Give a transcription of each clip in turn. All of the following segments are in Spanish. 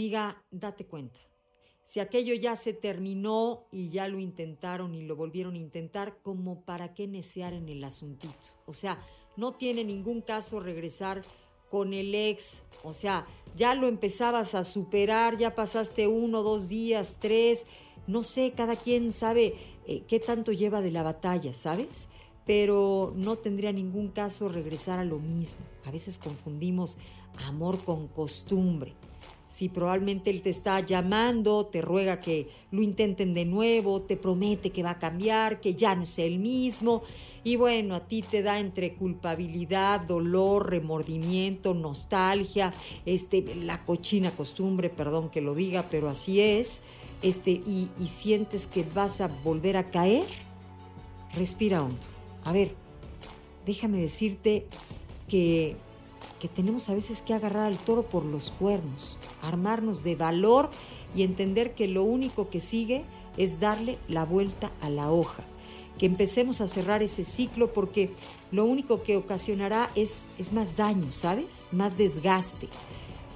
Amiga, date cuenta. Si aquello ya se terminó y ya lo intentaron y lo volvieron a intentar, como para qué necear en el asuntito. O sea, no tiene ningún caso regresar con el ex. O sea, ya lo empezabas a superar, ya pasaste uno, dos días, tres. No sé, cada quien sabe eh, qué tanto lleva de la batalla, ¿sabes? Pero no tendría ningún caso regresar a lo mismo. A veces confundimos amor con costumbre si probablemente él te está llamando, te ruega que lo intenten de nuevo, te promete que va a cambiar, que ya no es el mismo. Y bueno, a ti te da entre culpabilidad, dolor, remordimiento, nostalgia, este, la cochina costumbre, perdón que lo diga, pero así es, este, y, y sientes que vas a volver a caer. Respira hondo. A ver, déjame decirte que que tenemos a veces que agarrar al toro por los cuernos, armarnos de valor y entender que lo único que sigue es darle la vuelta a la hoja, que empecemos a cerrar ese ciclo porque lo único que ocasionará es, es más daño, ¿sabes? Más desgaste.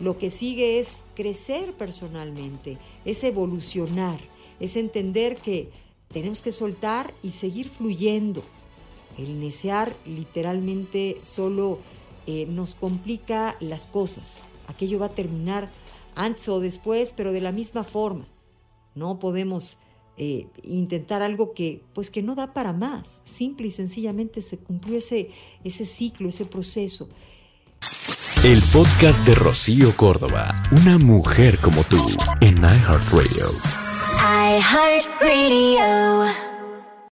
Lo que sigue es crecer personalmente, es evolucionar, es entender que tenemos que soltar y seguir fluyendo. El iniciar literalmente solo eh, nos complica las cosas. Aquello va a terminar antes o después, pero de la misma forma. No podemos eh, intentar algo que, pues que no da para más. Simple y sencillamente se cumplió ese, ese ciclo, ese proceso. El podcast de Rocío Córdoba. Una mujer como tú en iHeartRadio. iHeartRadio.